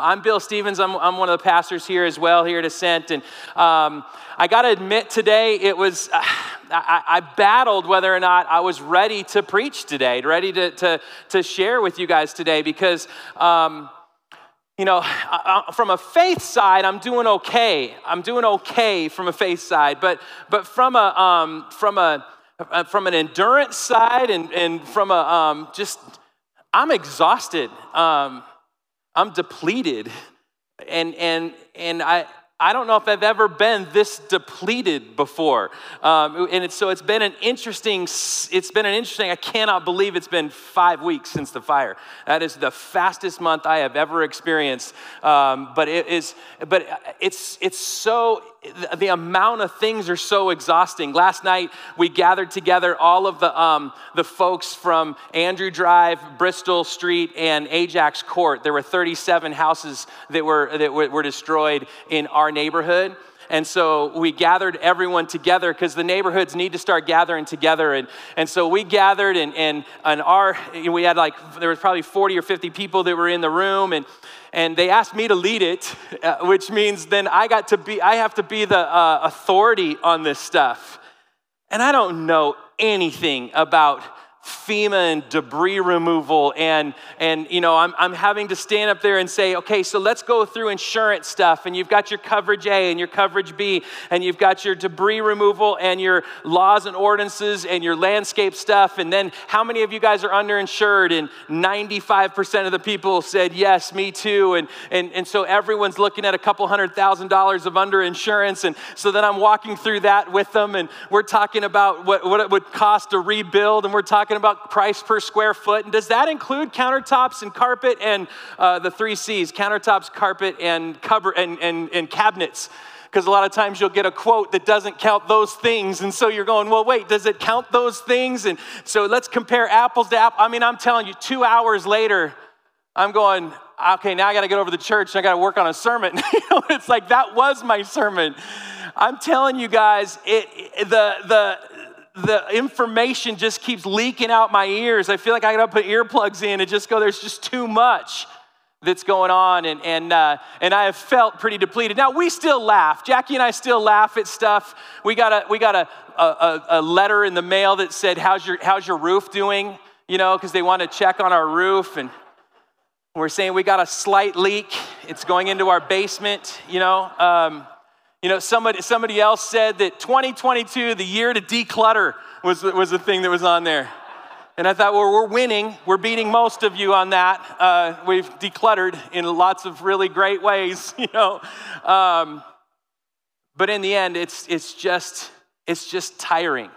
I'm Bill Stevens. I'm, I'm one of the pastors here as well, here at Ascent. And um, I got to admit, today it was, uh, I, I, battled whether or not I was ready to preach today, ready to, to, to share with you guys today, because, um, you know, from a faith side, I'm doing okay. I'm doing okay from a faith side, but, but from, a, um, from, a, uh, from an endurance side and, and from a um, just, I'm exhausted. I'm depleted. And, and, and I, I don't know if I've ever been this depleted before. Um, and it's, so it's been an interesting, it's been an interesting, I cannot believe it's been five weeks since the fire. That is the fastest month I have ever experienced. Um, but it is, but it's, it's so, the amount of things are so exhausting. Last night we gathered together all of the, um, the folks from Andrew Drive, Bristol Street, and Ajax Court. There were 37 houses that were, that were, were destroyed in our our neighborhood. And so we gathered everyone together because the neighborhoods need to start gathering together. And, and so we gathered, and, and, and our, we had like, there was probably 40 or 50 people that were in the room. And, and they asked me to lead it, uh, which means then I got to be, I have to be the uh, authority on this stuff. And I don't know anything about FEMA and debris removal. And, and you know, I'm, I'm having to stand up there and say, okay, so let's go through insurance stuff. And you've got your coverage A and your coverage B, and you've got your debris removal and your laws and ordinances and your landscape stuff. And then how many of you guys are underinsured? And 95% of the people said, yes, me too. And, and, and so everyone's looking at a couple hundred thousand dollars of underinsurance. And so then I'm walking through that with them, and we're talking about what, what it would cost to rebuild, and we're talking about price per square foot. And does that include countertops and carpet and uh, the three C's countertops, carpet, and, cover, and, and, and cabinets? Because a lot of times you'll get a quote that doesn't count those things. And so you're going, well, wait, does it count those things? And so let's compare apples to apples. I mean, I'm telling you, two hours later, I'm going, okay, now I got to get over to church and I got to work on a sermon. it's like that was my sermon. I'm telling you guys, it, the, the, the information just keeps leaking out my ears. I feel like I gotta put earplugs in and just go, there's just too much that's going on. And, and, uh, and I have felt pretty depleted. Now, we still laugh. Jackie and I still laugh at stuff. We got a, we got a, a, a letter in the mail that said, how's your, how's your roof doing? You know, because they want to check on our roof. And we're saying we got a slight leak. It's going into our basement, you know. Um, you know, somebody, somebody else said that 2022, the year to declutter, was, was the thing that was on there. And I thought, well, we're winning. We're beating most of you on that. Uh, we've decluttered in lots of really great ways, you know. Um, but in the end, it's, it's, just, it's just tiring.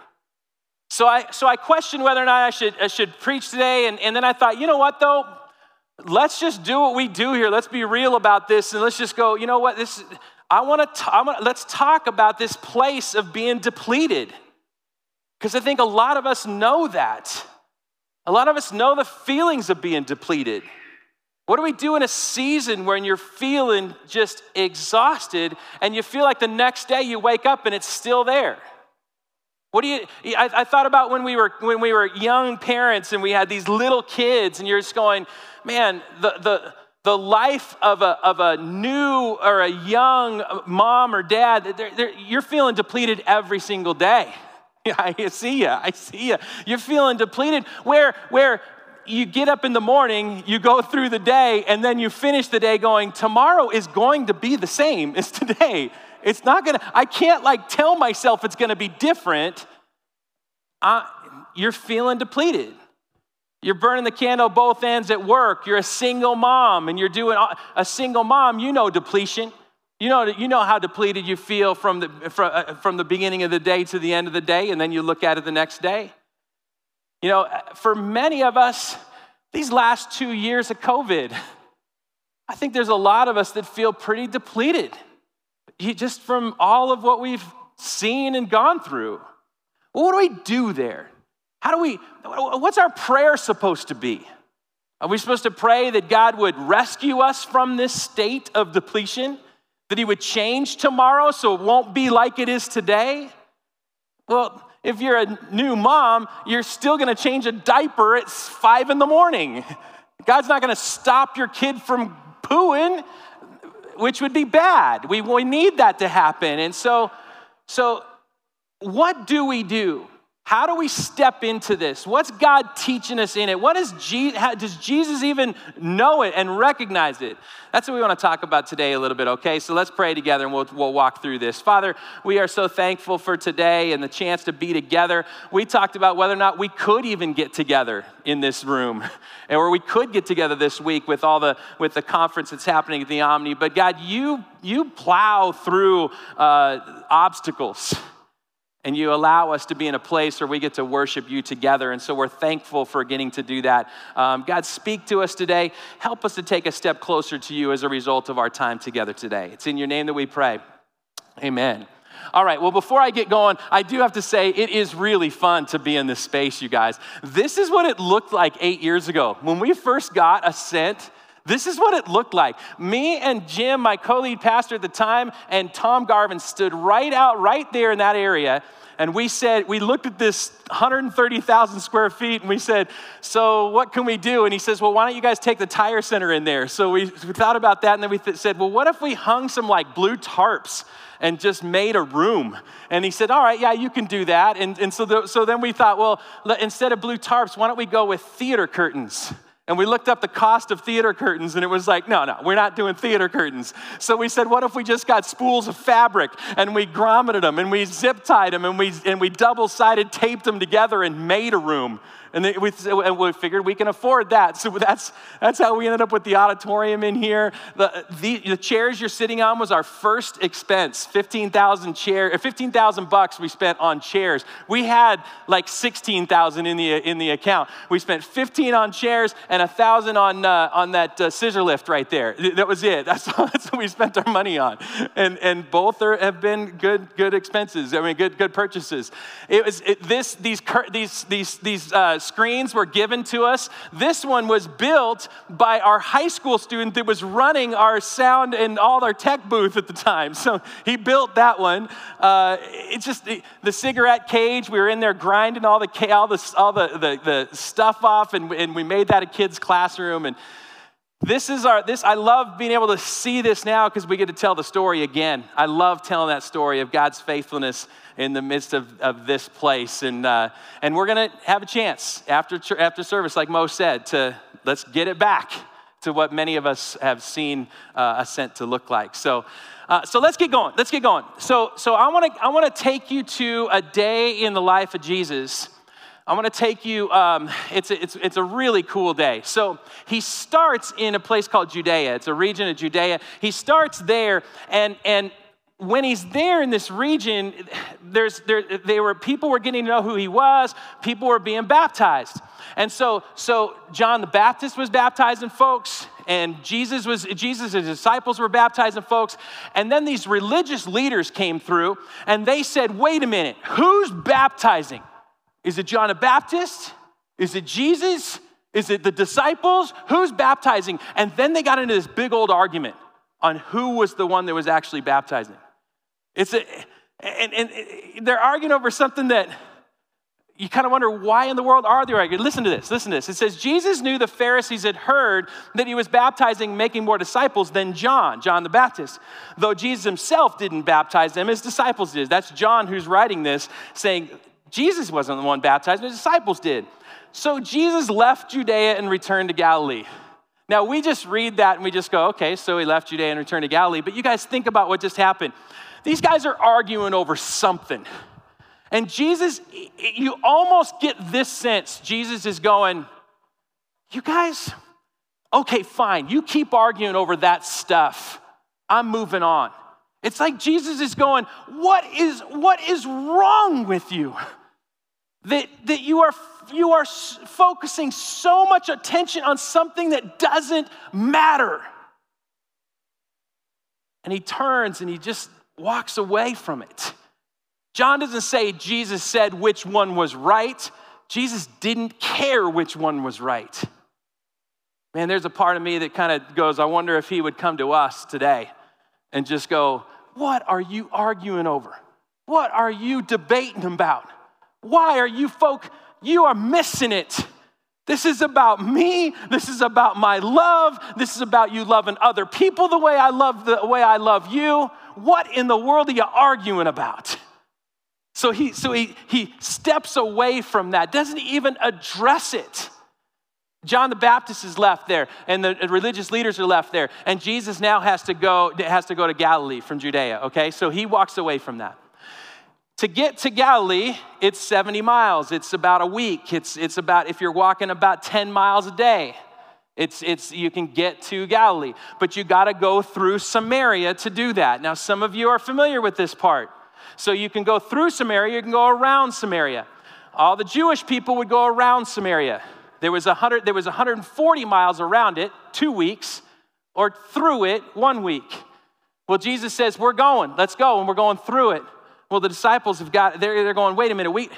So I, so I questioned whether or not I should, I should preach today. And, and then I thought, you know what, though? Let's just do what we do here. Let's be real about this. And let's just go, you know what? This, I want to, let's talk about this place of being depleted. Because I think a lot of us know that. A lot of us know the feelings of being depleted. What do we do in a season when you're feeling just exhausted and you feel like the next day you wake up and it's still there? What do you, I, I, thought about when we, were, when we were young parents and we had these little kids and you're just going, man, the, the, the life of a, of a new or a young mom or dad, they're, they're, you're feeling depleted every single day. I see you. I see you. You're feeling depleted. Where, where you get up in the morning, you go through the day, and then you finish the day going, tomorrow is going to be the same as today. It's not gonna, I can't like tell myself it's gonna be different. Uh, you're feeling depleted. You're burning the candle both ends at work. You're a single mom and you're doing a single mom, you know depletion. You know, you know how depleted you feel from the, from, uh, from the beginning of the day to the end of the day, and then you look at it the next day. You know, for many of us, these last two years of COVID, I think there's a lot of us that feel pretty depleted just from all of what we've seen and gone through. Well, what do we do there? How do we, what's our prayer supposed to be? Are we supposed to pray that God would rescue us from this state of depletion? That He would change tomorrow so it won't be like it is today? Well, if you're a new mom, you're still gonna change a diaper at five in the morning. God's not gonna stop your kid from pooing, which would be bad. We, we need that to happen. And so, so what do we do? How do we step into this? What's God teaching us in it? What is how, does Jesus even know it and recognize it? That's what we want to talk about today a little bit, okay? So let's pray together and we'll, we'll walk through this. Father, we are so thankful for today and the chance to be together. We talked about whether or not we could even get together in this room, and where we could get together this week with all the with the conference that's happening at the Omni. But God, you you plow through uh, obstacles and you allow us to be in a place where we get to worship you together. And so we're thankful for getting to do that. Um, God, speak to us today. Help us to take a step closer to you as a result of our time together today. It's in your name that we pray. Amen. All right, well, before I get going, I do have to say it is really fun to be in this space, you guys. This is what it looked like eight years ago. When we first got Ascent, this is what it looked like. Me and Jim, my co lead pastor at the time, and Tom Garvin stood right out, right there in that area. And we said, we looked at this 130,000 square feet and we said, So what can we do? And he says, Well, why don't you guys take the tire center in there? So we, we thought about that and then we th- said, Well, what if we hung some like blue tarps? and just made a room. And he said, All right, yeah, you can do that. And, and so, the, so then we thought, Well, instead of blue tarps, why don't we go with theater curtains? And we looked up the cost of theater curtains, and it was like, no, no, we're not doing theater curtains. So we said, what if we just got spools of fabric and we grommeted them and we zip tied them and we, and we double sided taped them together and made a room? And, we, and we figured we can afford that. So that's, that's how we ended up with the auditorium in here. The, the, the chairs you're sitting on was our first expense 15,000 chair, 15,000 bucks we spent on chairs. We had like 16,000 in the, in the account. We spent 15 on chairs and a thousand on, uh, on that uh, scissor lift right there. That was it. That's, that's what we spent our money on. And, and both are, have been good, good expenses. I mean, good, good purchases. It was it, this, these, these, these, these uh, screens were given to us. This one was built by our high school student that was running our sound and all our tech booth at the time. So he built that one. Uh, it's just the cigarette cage. We were in there grinding all the all the all the, the, the stuff off, and, and we made that a kid's classroom. And this is our this i love being able to see this now because we get to tell the story again i love telling that story of god's faithfulness in the midst of, of this place. And, uh, and we're going to have a chance after, after service, like Mo said, to let's get it back to what many of us have seen uh, Ascent to look like. So, uh, so let's get going. Let's get going. So, so I want to I want to take you to a day in the life of Jesus. I want to take you. Um, it's, a, it's, it's a really cool day. So he starts in a place called Judea. It's a region of Judea. He starts there, and and when he's there in this region, there's, there, they were, people were getting to know who he was, people were being baptized. And so, so John the Baptist was baptizing folks, and Jesus was Jesus' and disciples were baptizing folks. And then these religious leaders came through and they said, wait a minute, who's baptizing? Is it John the Baptist? Is it Jesus? Is it the disciples? Who's baptizing? And then they got into this big old argument on who was the one that was actually baptizing. It's a, and, and they're arguing over something that you kind of wonder why in the world are they arguing? Listen to this, listen to this. It says, Jesus knew the Pharisees had heard that he was baptizing, making more disciples than John, John the Baptist. Though Jesus himself didn't baptize them, his disciples did. That's John who's writing this, saying, Jesus wasn't the one baptized, his disciples did. So Jesus left Judea and returned to Galilee. Now, we just read that and we just go, okay, so he left Judea and returned to Galilee. But you guys think about what just happened. These guys are arguing over something. And Jesus, you almost get this sense Jesus is going, You guys, okay, fine, you keep arguing over that stuff. I'm moving on. It's like Jesus is going, What is, what is wrong with you? That, that you, are, you are focusing so much attention on something that doesn't matter. And he turns and he just walks away from it. John doesn't say Jesus said which one was right. Jesus didn't care which one was right. Man, there's a part of me that kind of goes, I wonder if he would come to us today and just go, What are you arguing over? What are you debating about? Why are you folk, you are missing it. This is about me. This is about my love. This is about you loving other people the way I love the way I love you. What in the world are you arguing about? So he so he he steps away from that, doesn't even address it. John the Baptist is left there, and the religious leaders are left there, and Jesus now has to go has to go to Galilee from Judea. Okay, so he walks away from that. To get to Galilee, it's 70 miles. It's about a week. It's, it's about, if you're walking about 10 miles a day, it's, it's, you can get to Galilee. But you got to go through Samaria to do that. Now, some of you are familiar with this part. So you can go through Samaria, you can go around Samaria. All the Jewish people would go around Samaria. There was, 100, there was 140 miles around it, two weeks, or through it, one week. Well, Jesus says, We're going, let's go, and we're going through it. Well, the disciples have got, they're, they're going, wait a minute, we,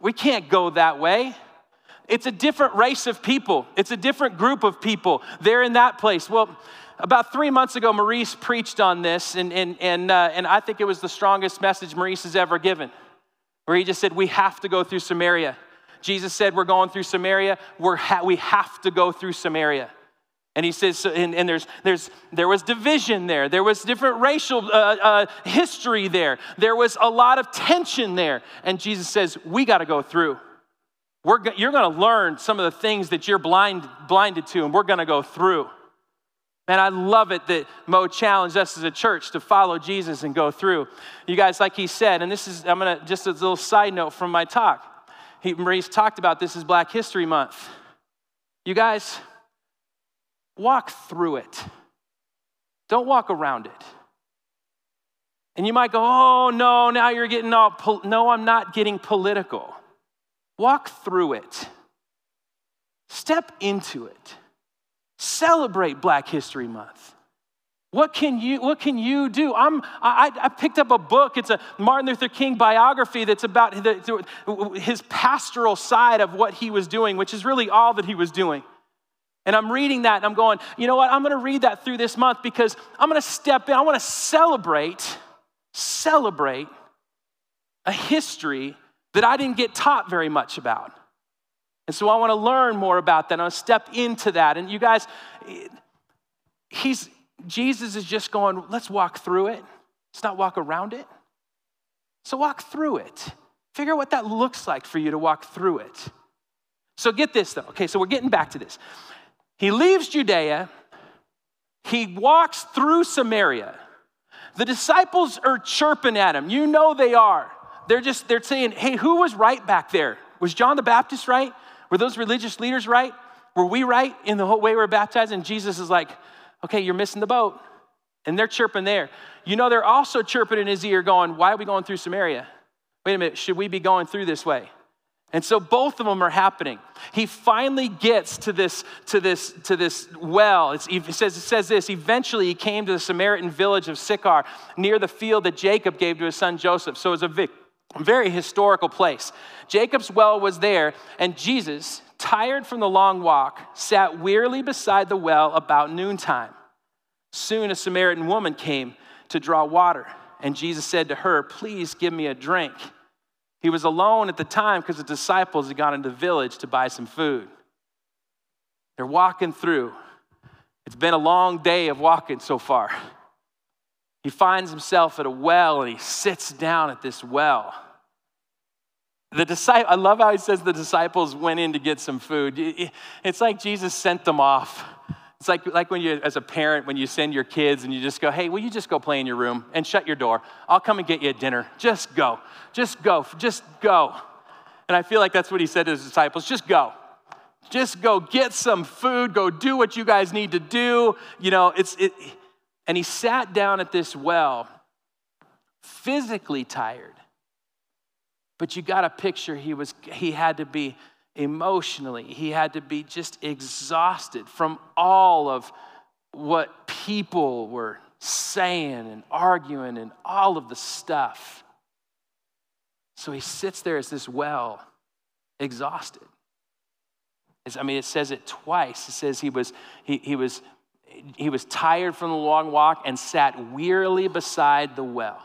we can't go that way. It's a different race of people, it's a different group of people. They're in that place. Well, about three months ago, Maurice preached on this, and, and, and, uh, and I think it was the strongest message Maurice has ever given, where he just said, We have to go through Samaria. Jesus said, We're going through Samaria. We're ha- we have to go through Samaria. And he says, and, and, there's, there's, there was division there. There was different racial uh, uh, history there. There was a lot of tension there. And Jesus says, we got to go through. We're, you're going to learn some of the things that you're blind, blinded to, and we're going to go through. And I love it that Mo challenged us as a church to follow Jesus and go through. You guys, like he said, and this is, I'm going to, just a little side note from my talk. He, Maurice talked about this is Black History Month. You guys, walk through it. Don't walk around it. And you might go, oh, no, now you're getting all, pol-. no, I'm not getting political. Walk through it. Step into it. Celebrate Black History Month. What can you, what can you do? I'm, I, I picked up a book. It's a Martin Luther King biography that's about the, his pastoral side of what he was doing, which is really all that he was doing. And I'm reading that and I'm going, you know what? I'm going to read that through this month because I'm going to step in. I want to celebrate, celebrate a history that I didn't get taught very much about. And so I want to learn more about that. I want to step into that. And you guys, he's, Jesus is just going, let's walk through it. Let's not walk around it. So walk through it. Figure out what that looks like for you to walk through it. So get this though. Okay, so we're getting back to this. He leaves Judea, he walks through Samaria. The disciples are chirping at him. You know they are. They're just they're saying, "Hey, who was right back there? Was John the Baptist right? Were those religious leaders right? Were we right in the whole way we were baptized?" And Jesus is like, "Okay, you're missing the boat." And they're chirping there. You know they're also chirping in his ear going, "Why are we going through Samaria? Wait a minute, should we be going through this way?" And so both of them are happening. He finally gets to this, to this, to this well. It's, it, says, it says this Eventually, he came to the Samaritan village of Sychar near the field that Jacob gave to his son Joseph. So it's a very historical place. Jacob's well was there, and Jesus, tired from the long walk, sat wearily beside the well about noontime. Soon a Samaritan woman came to draw water, and Jesus said to her, Please give me a drink. He was alone at the time because the disciples had gone into the village to buy some food. They're walking through. It's been a long day of walking so far. He finds himself at a well and he sits down at this well. The disciple, I love how he says the disciples went in to get some food. It's like Jesus sent them off. It's like, like when you, as a parent, when you send your kids and you just go, hey, will you just go play in your room and shut your door? I'll come and get you a dinner. Just go. Just go. Just go. And I feel like that's what he said to his disciples just go. Just go get some food. Go do what you guys need to do. You know, it's, it, and he sat down at this well, physically tired. But you got a picture he was, he had to be emotionally. He had to be just exhausted from all of what people were saying and arguing and all of the stuff. So he sits there as this well, exhausted. It's, I mean, it says it twice. It says he was, he, he, was, he was tired from the long walk and sat wearily beside the well.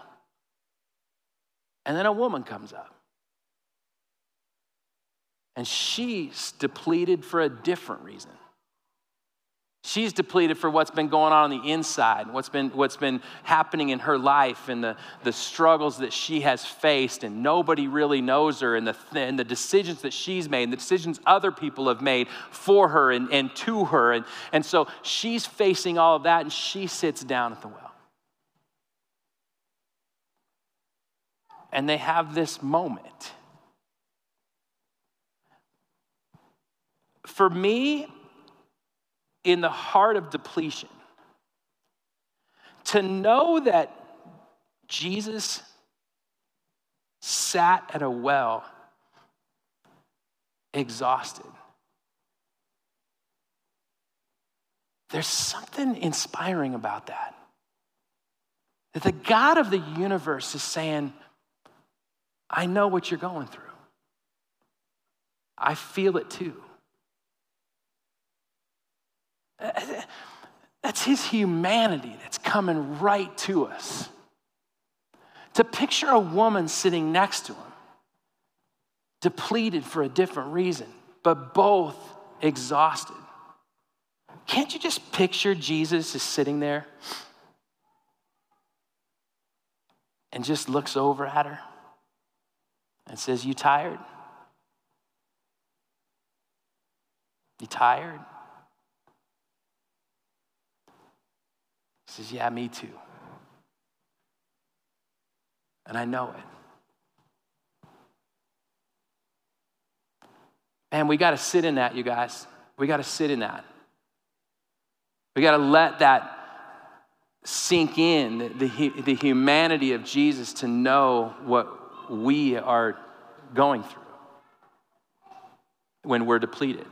And then a woman comes up. And she's depleted for a different reason. She's depleted for what's been going on on the inside, what's been, what's been happening in her life, and the, the struggles that she has faced, and nobody really knows her, and the, and the decisions that she's made, and the decisions other people have made for her and, and to her. And, and so she's facing all of that, and she sits down at the well. And they have this moment. For me, in the heart of depletion, to know that Jesus sat at a well exhausted. There's something inspiring about that. That the God of the universe is saying, I know what you're going through. I feel it too. That's his humanity that's coming right to us. To picture a woman sitting next to him, depleted for a different reason, but both exhausted. Can't you just picture Jesus just sitting there and just looks over at her and says, You tired? You tired? Says, Yeah, me too. And I know it. And we got to sit in that, you guys. We got to sit in that. We got to let that sink in, the, the, the, humanity of Jesus to know what we are going through when we're depleted.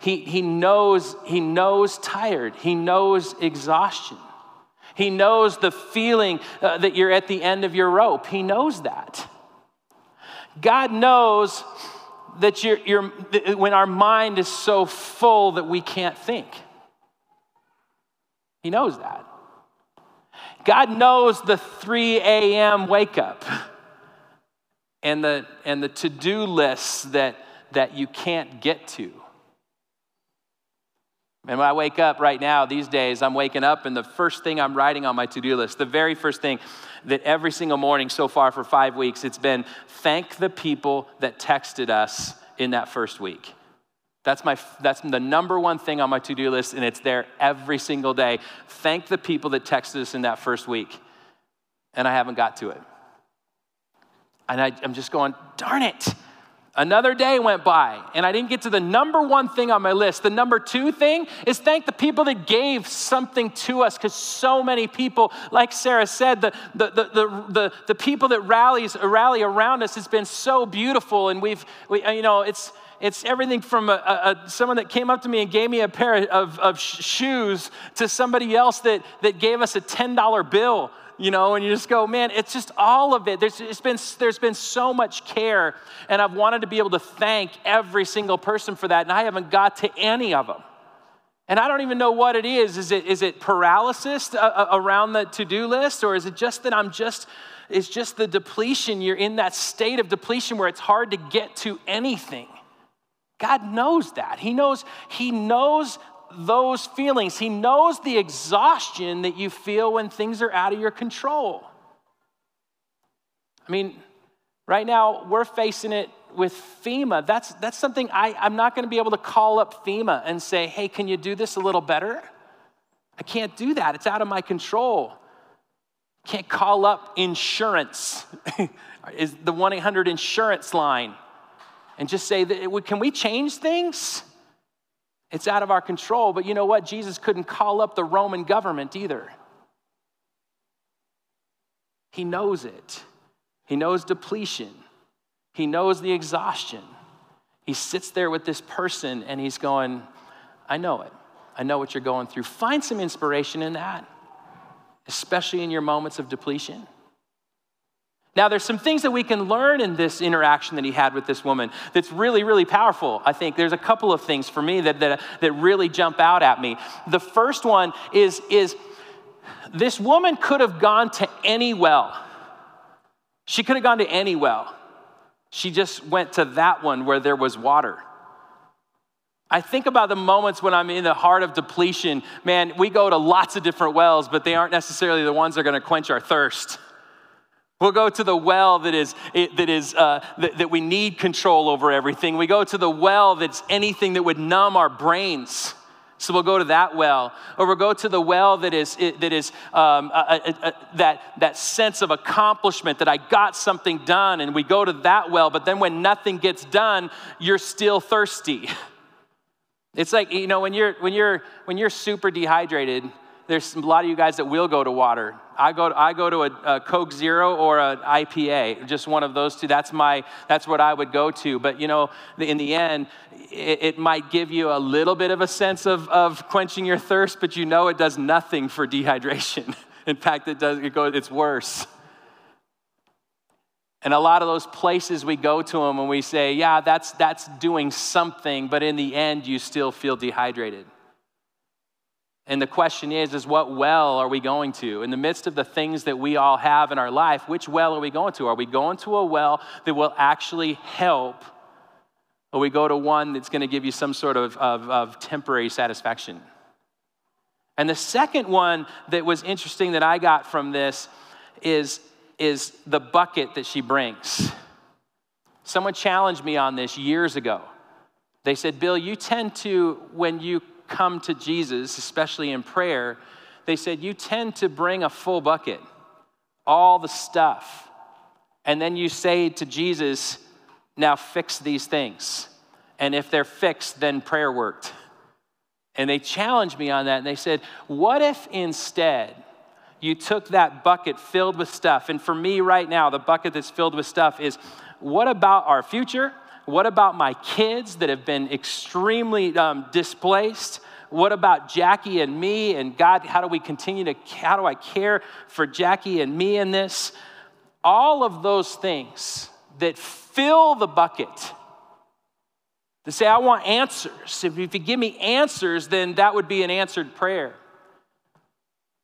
He, he, knows, he knows tired, he knows exhaustion. He knows the feeling uh, that you're at the end of your rope. He knows that. God knows that you're, you're, when our mind is so full that we can't think. He knows that. God knows the 3 a.m. wake up and the, and the to do lists that, that you can't get to. And when I wake up right now, these days, I'm waking up and the first thing I'm writing on my to do list, the very first thing that every single morning so far for five weeks, it's been thank the people that texted us in that first week. That's, my, that's the number one thing on my to do list, and it's there every single day. Thank the people that texted us in that first week. And I haven't got to it. And I, I'm just going, darn it. Another day went by, and I didn't get to the number one thing on my list. The number two thing is thank the people that gave something to us, because so many people, like Sarah said, the, the, the, the, the, people that rallies, rally around us has been so beautiful. And we've, we, uh, you know, it's, it's everything from a, a, someone that came up to me and gave me a pair of, of shoes to somebody else that, that gave us a $10 bill you know, and you just go, man, it's just all of it. There's, it's been, there's been so much care, and I've wanted to be able to thank every single person for that, and I haven't got to any of them. And I don't even know what it is. Is it, is it paralysis uh, uh, around the to do list, or is it just that I'm just, it's just the depletion? You're in that state of depletion where it's hard to get to anything. God knows that. He knows, he knows those feelings. He knows the exhaustion that you feel when things are out of your control. I mean, right now we're facing it with FEMA. That's, that's something I, I'm not going to be able to call up FEMA and say, hey, can you do this a little better? I can't do that. It's out of my control. Can't call up insurance, is the 1 800 insurance line, and just say, that? can we change things? It's out of our control, but you know what? Jesus couldn't call up the Roman government either. He knows it. He knows depletion. He knows the exhaustion. He sits there with this person and he's going, I know it. I know what you're going through. Find some inspiration in that, especially in your moments of depletion. Now, there's some things that we can learn in this interaction that he had with this woman that's really, really powerful. I think there's a couple of things for me that, that, that really jump out at me. The first one is, is this woman could have gone to any well. She could have gone to any well. She just went to that one where there was water. I think about the moments when I'm in the heart of depletion. Man, we go to lots of different wells, but they aren't necessarily the ones that are going to quench our thirst. We'll go to the well that is that is uh, that, that we need control over everything. We go to the well that's anything that would numb our brains. So we'll go to that well, or we'll go to the well that is that is um, a, a, a, that that sense of accomplishment that I got something done, and we go to that well. But then when nothing gets done, you're still thirsty. It's like you know when you're when you're when you're super dehydrated. There's a lot of you guys that will go to water. I go to, I go to a, a Coke Zero or an IPA, just one of those two. That's my that's what I would go to. But you know, in the end, it, it might give you a little bit of a sense of, of quenching your thirst, but you know it does nothing for dehydration. in fact, it does it goes it's worse. And a lot of those places we go to them and we say, yeah, that's, that's doing something, but in the end, you still feel dehydrated. And the question is, is what well are we going to? In the midst of the things that we all have in our life, which well are we going to? Are we going to a well that will actually help? Or we go to one that's going to give you some sort of, of, of temporary satisfaction? And the second one that was interesting that I got from this is is the bucket that she brings. Someone challenged me on this years ago. They said, Bill, you tend to, when you come to Jesus, especially in prayer, they said, you tend to bring a full bucket, all the stuff. And then you say to Jesus, now fix these things. And if they're fixed, then prayer worked. And they challenged me on that. And they said, what if instead, you took that bucket filled with stuff. And for me right now, the bucket that's filled with stuff is what about our future? What about my kids that have been extremely um, displaced? What about Jackie and me? And God, how do we continue to, how do I care for Jackie and me in this? All of those things that fill the bucket. To say, I want answers. If you give me answers, then that would be an answered prayer.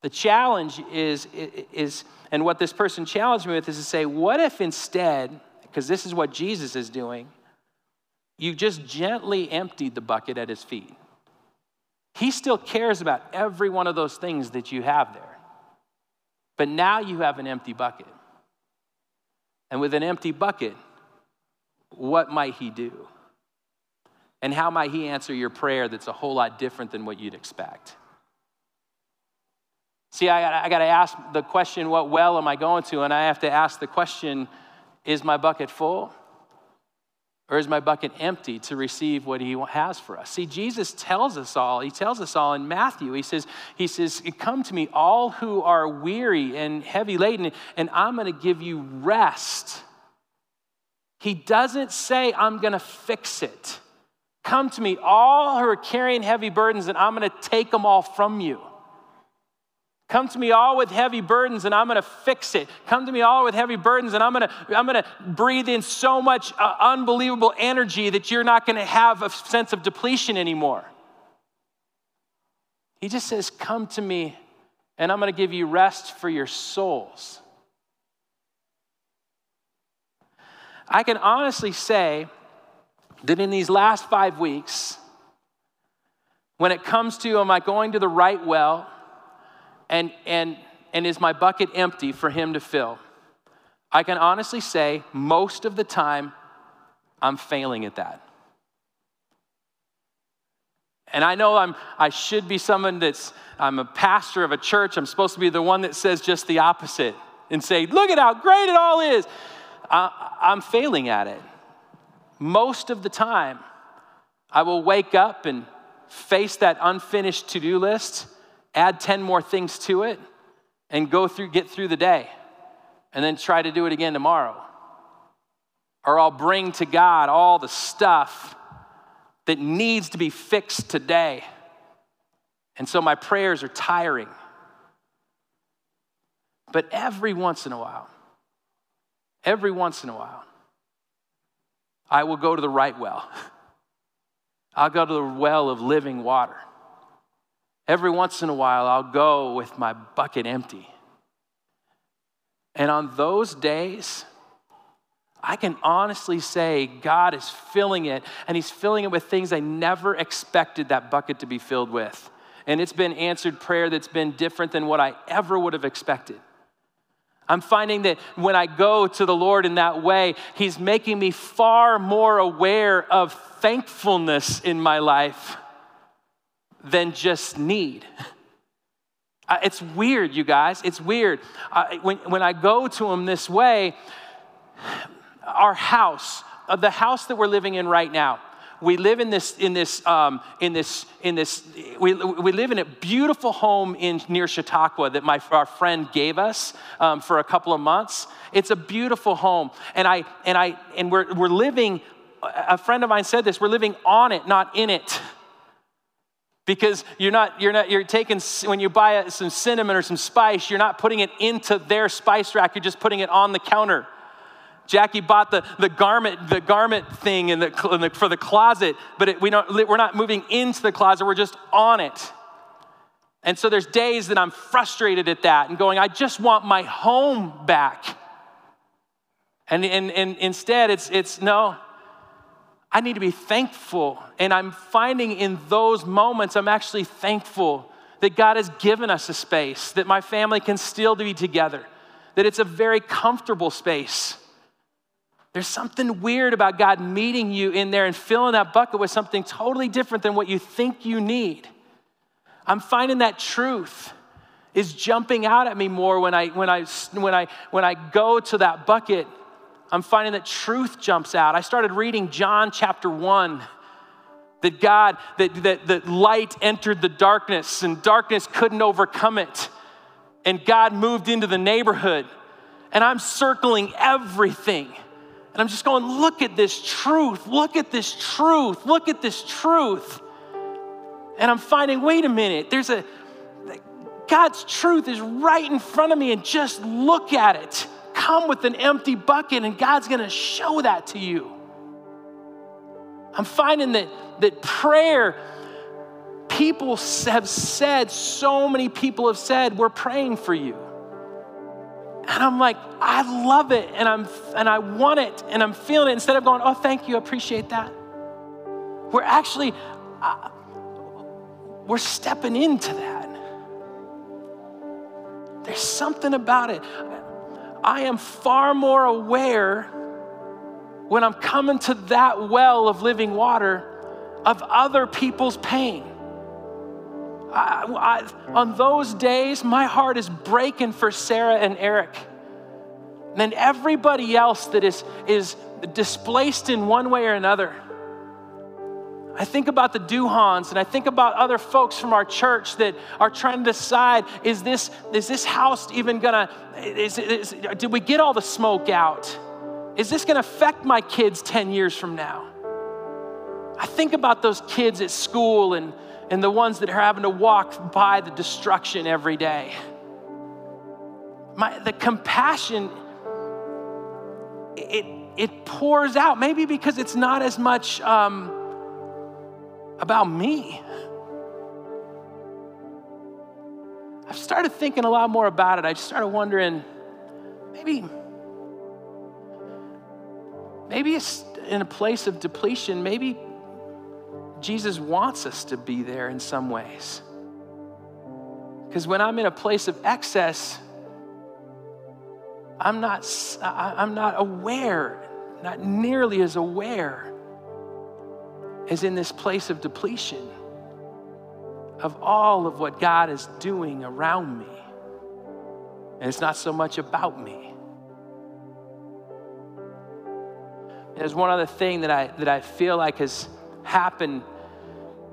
The challenge is, is, and what this person challenged me with is to say, what if instead, because this is what Jesus is doing, you just gently emptied the bucket at his feet? He still cares about every one of those things that you have there. But now you have an empty bucket. And with an empty bucket, what might he do? And how might he answer your prayer that's a whole lot different than what you'd expect? See, I, I got to ask the question, what well am I going to? And I have to ask the question, is my bucket full? Or is my bucket empty to receive what he has for us? See, Jesus tells us all, he tells us all in Matthew. He says, he says, Come to me, all who are weary and heavy laden, and I'm going to give you rest. He doesn't say, I'm going to fix it. Come to me, all who are carrying heavy burdens, and I'm going to take them all from you. Come to me all with heavy burdens and I'm going to fix it. Come to me all with heavy burdens and I'm going to I'm going to breathe in so much uh, unbelievable energy that you're not going to have a sense of depletion anymore. He just says, "Come to me and I'm going to give you rest for your souls." I can honestly say that in these last 5 weeks when it comes to am I going to the right well? And, and, and is my bucket empty for Him to fill? I can honestly say most of the time I'm failing at that. And I know I'm, I should be someone that's, I'm a pastor of a church. I'm supposed to be the one that says just the opposite and say, look at how great it all is. I, I'm failing at it. Most of the time, I will wake up and face that unfinished to do list add 10 more things to it, and go through, get through the day, and then try to do it again tomorrow. Or I'll bring to God all the stuff that needs to be fixed today. And so my prayers are tiring. But every once in a while, every once in a while, I will go to the right well. I'll go to the well of living water. Every once in a while, I'll go with my bucket empty. And on those days, I can honestly say God is filling it, and He's filling it with things I never expected that bucket to be filled with. And it's been answered prayer that's been different than what I ever would have expected. I'm finding that when I go to the Lord in that way, He's making me far more aware of thankfulness in my life than just need. It's weird, you guys. It's weird. when, when I go to Him this way, our house, uh, the house that we're living in right now, we live in this in this um, in this in this we, we live in a beautiful home in near Chautauqua that my our friend gave us um, for a couple of months. It's a beautiful home, and I and I and we're we're living. A friend of mine said this: we're living on it, not in it. Because you're not, you're not, you're taking, when you buy some cinnamon or some spice, you're not putting it into their spice rack, you're just putting it on the counter. Jackie bought the, the garment the garment thing in the, in the for the closet, but it, we don't, we're not moving into the closet. We're just on it. And so there's days that I'm frustrated at that and going, I just want my home back. And, and, and instead, it's, it's no, I need to be thankful. And I'm finding in those moments, I'm actually thankful that God has given us a space, that my family can still be together, that it's a very comfortable space. There's something weird about God meeting you in there and filling that bucket with something totally different than what you think you need. I'm finding that truth is jumping out at me more when I, when I, when I, when I go to that bucket. I'm finding that truth jumps out. I started reading John chapter 1 that God, that, that, that light entered the darkness and darkness couldn't overcome it. And God moved into the neighborhood. And I'm circling everything. And I'm just going, look at this truth, look at this truth, look at this truth. And I'm finding, wait a minute, there's a, God's truth is right in front of me, and just look at it. Come with an empty bucket, and God's gonna show that to you. I'm finding that, that prayer, people have said, so many people have said, we're praying for you. And I'm like, I love it and I'm and I want it and I'm feeling it instead of going, oh, thank you, I appreciate that. We're actually uh, we're stepping into that. There's something about it. I am far more aware when I'm coming to that well of living water of other people's pain. I, I, on those days, my heart is breaking for Sarah and Eric. And everybody else that is, is displaced in one way or another. I think about the Duhans and I think about other folks from our church that are trying to decide is this, is this house even gonna, is, is, did we get all the smoke out? Is this gonna affect my kids 10 years from now? I think about those kids at school and and the ones that are having to walk by the destruction every day. My, the compassion, it, it pours out, maybe because it's not as much um, about me. I've started thinking a lot more about it. I just started wondering maybe, maybe it's in a place of depletion, maybe Jesus wants us to be there in some ways. Because when I'm in a place of excess, I'm not, I'm not aware, not nearly as aware as in this place of depletion of all of what God is doing around me. And it's not so much about me. There's one other thing that I, that I feel like has happened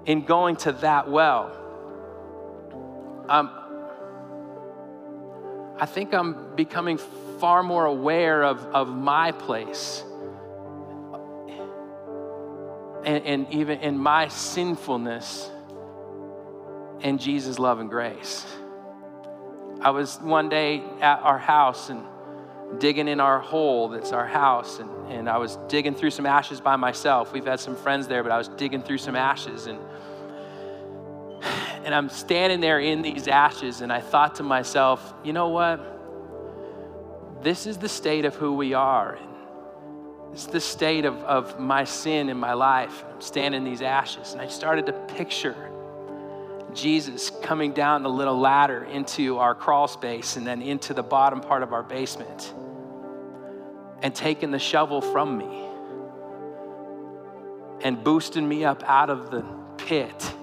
in going to that well. Um, I think I'm becoming far more aware of, of my place and, and even in my sinfulness and Jesus' love and grace. I was one day at our house and digging in our hole that's our house. And, and I was digging through some ashes by myself. We've had some friends there, but I was digging through some ashes. And, and I'm standing there in these ashes, and I thought to myself, you know what? This is the state of who we are. It's the state of, of my sin in my life. I'm standing in these ashes. And I started to picture Jesus coming down the little ladder into our crawl space and then into the bottom part of our basement and taking the shovel from me and boosting me up out of the pit.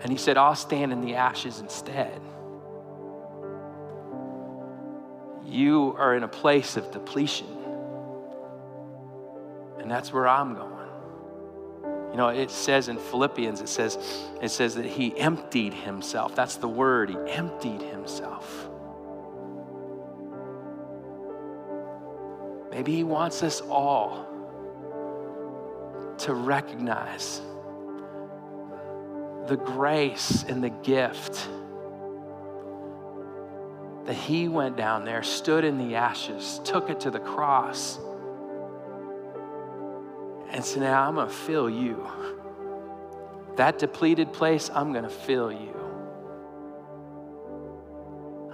And he said, I'll stand in the ashes instead. You are in a place of depletion. And that's where I'm going. You know, it says in Philippians, it says, it says that he emptied himself. That's the word. He emptied himself. Maybe he wants us all to recognize the grace and the gift that he went down there, stood in the ashes, took it to the cross, and said, Now I'm going to fill you. That depleted place, I'm going to fill you.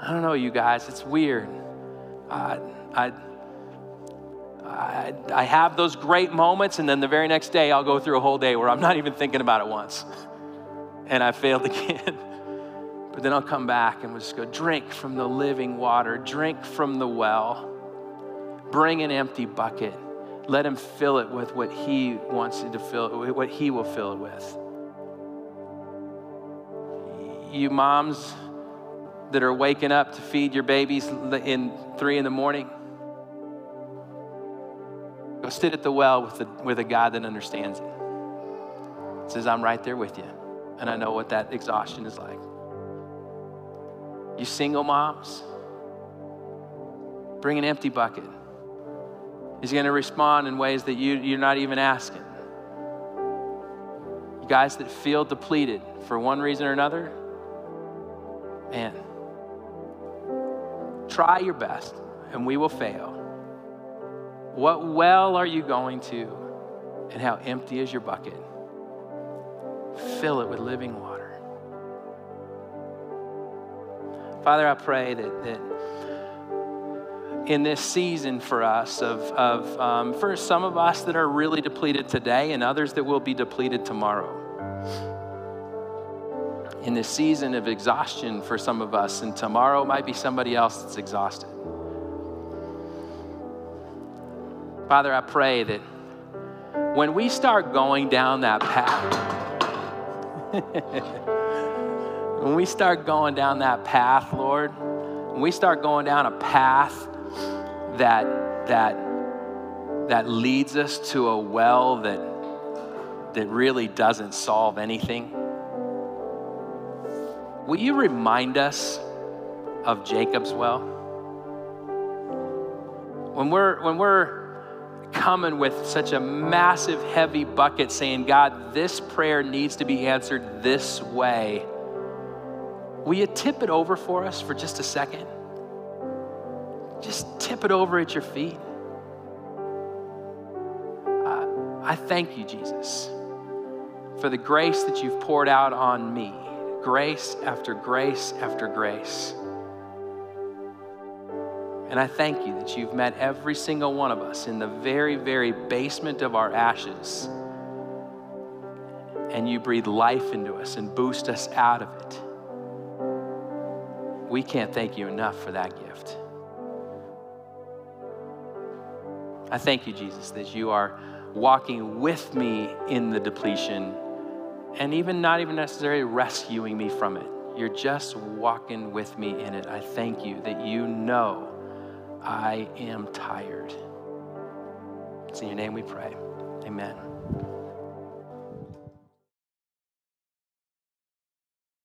I don't know, you guys, it's weird. I, I, I, I have those great moments, and then the very next day, I'll go through a whole day where I'm not even thinking about it once. And I failed again. But then I'll come back and we'll just go drink from the living water, drink from the well, bring an empty bucket. Let him fill it with what he wants to fill, what he will fill it with. You moms that are waking up to feed your babies in three in the morning, go sit at the well with, the, with a God that understands it. Says, I'm right there with you, and I know what that exhaustion is like. You single moms, bring an empty bucket. He's going to respond in ways that you, you're not even asking. You guys that feel depleted for one reason or another, man, try your best and we will fail. What well are you going to, and how empty is your bucket? Fill it with living water. Father, I pray that, that in this season for us, of, of um, for some of us that are really depleted today and others that will be depleted tomorrow. In this season of exhaustion for some of us, and tomorrow might be somebody else that's exhausted. Father, I pray that when we start going down that path, when we start going down that path, Lord, when we start going down a path that that that leads us to a well that that really doesn't solve anything, will you remind us of Jacob's well? When we're when we're coming with such a massive heavy bucket saying, God, this prayer needs to be answered this way Will you tip it over for us for just a second? Just tip it over at your feet. Uh, I thank you, Jesus, for the grace that you've poured out on me. Grace after grace after grace. And I thank you that you've met every single one of us in the very, very basement of our ashes. And you breathe life into us and boost us out of it we can't thank you enough for that gift. I thank you, Jesus, that you are walking with me in the depletion and even not even necessarily rescuing me from it. You're just walking with me in it. I thank you that you know I am tired. It's in your name we pray. Amen.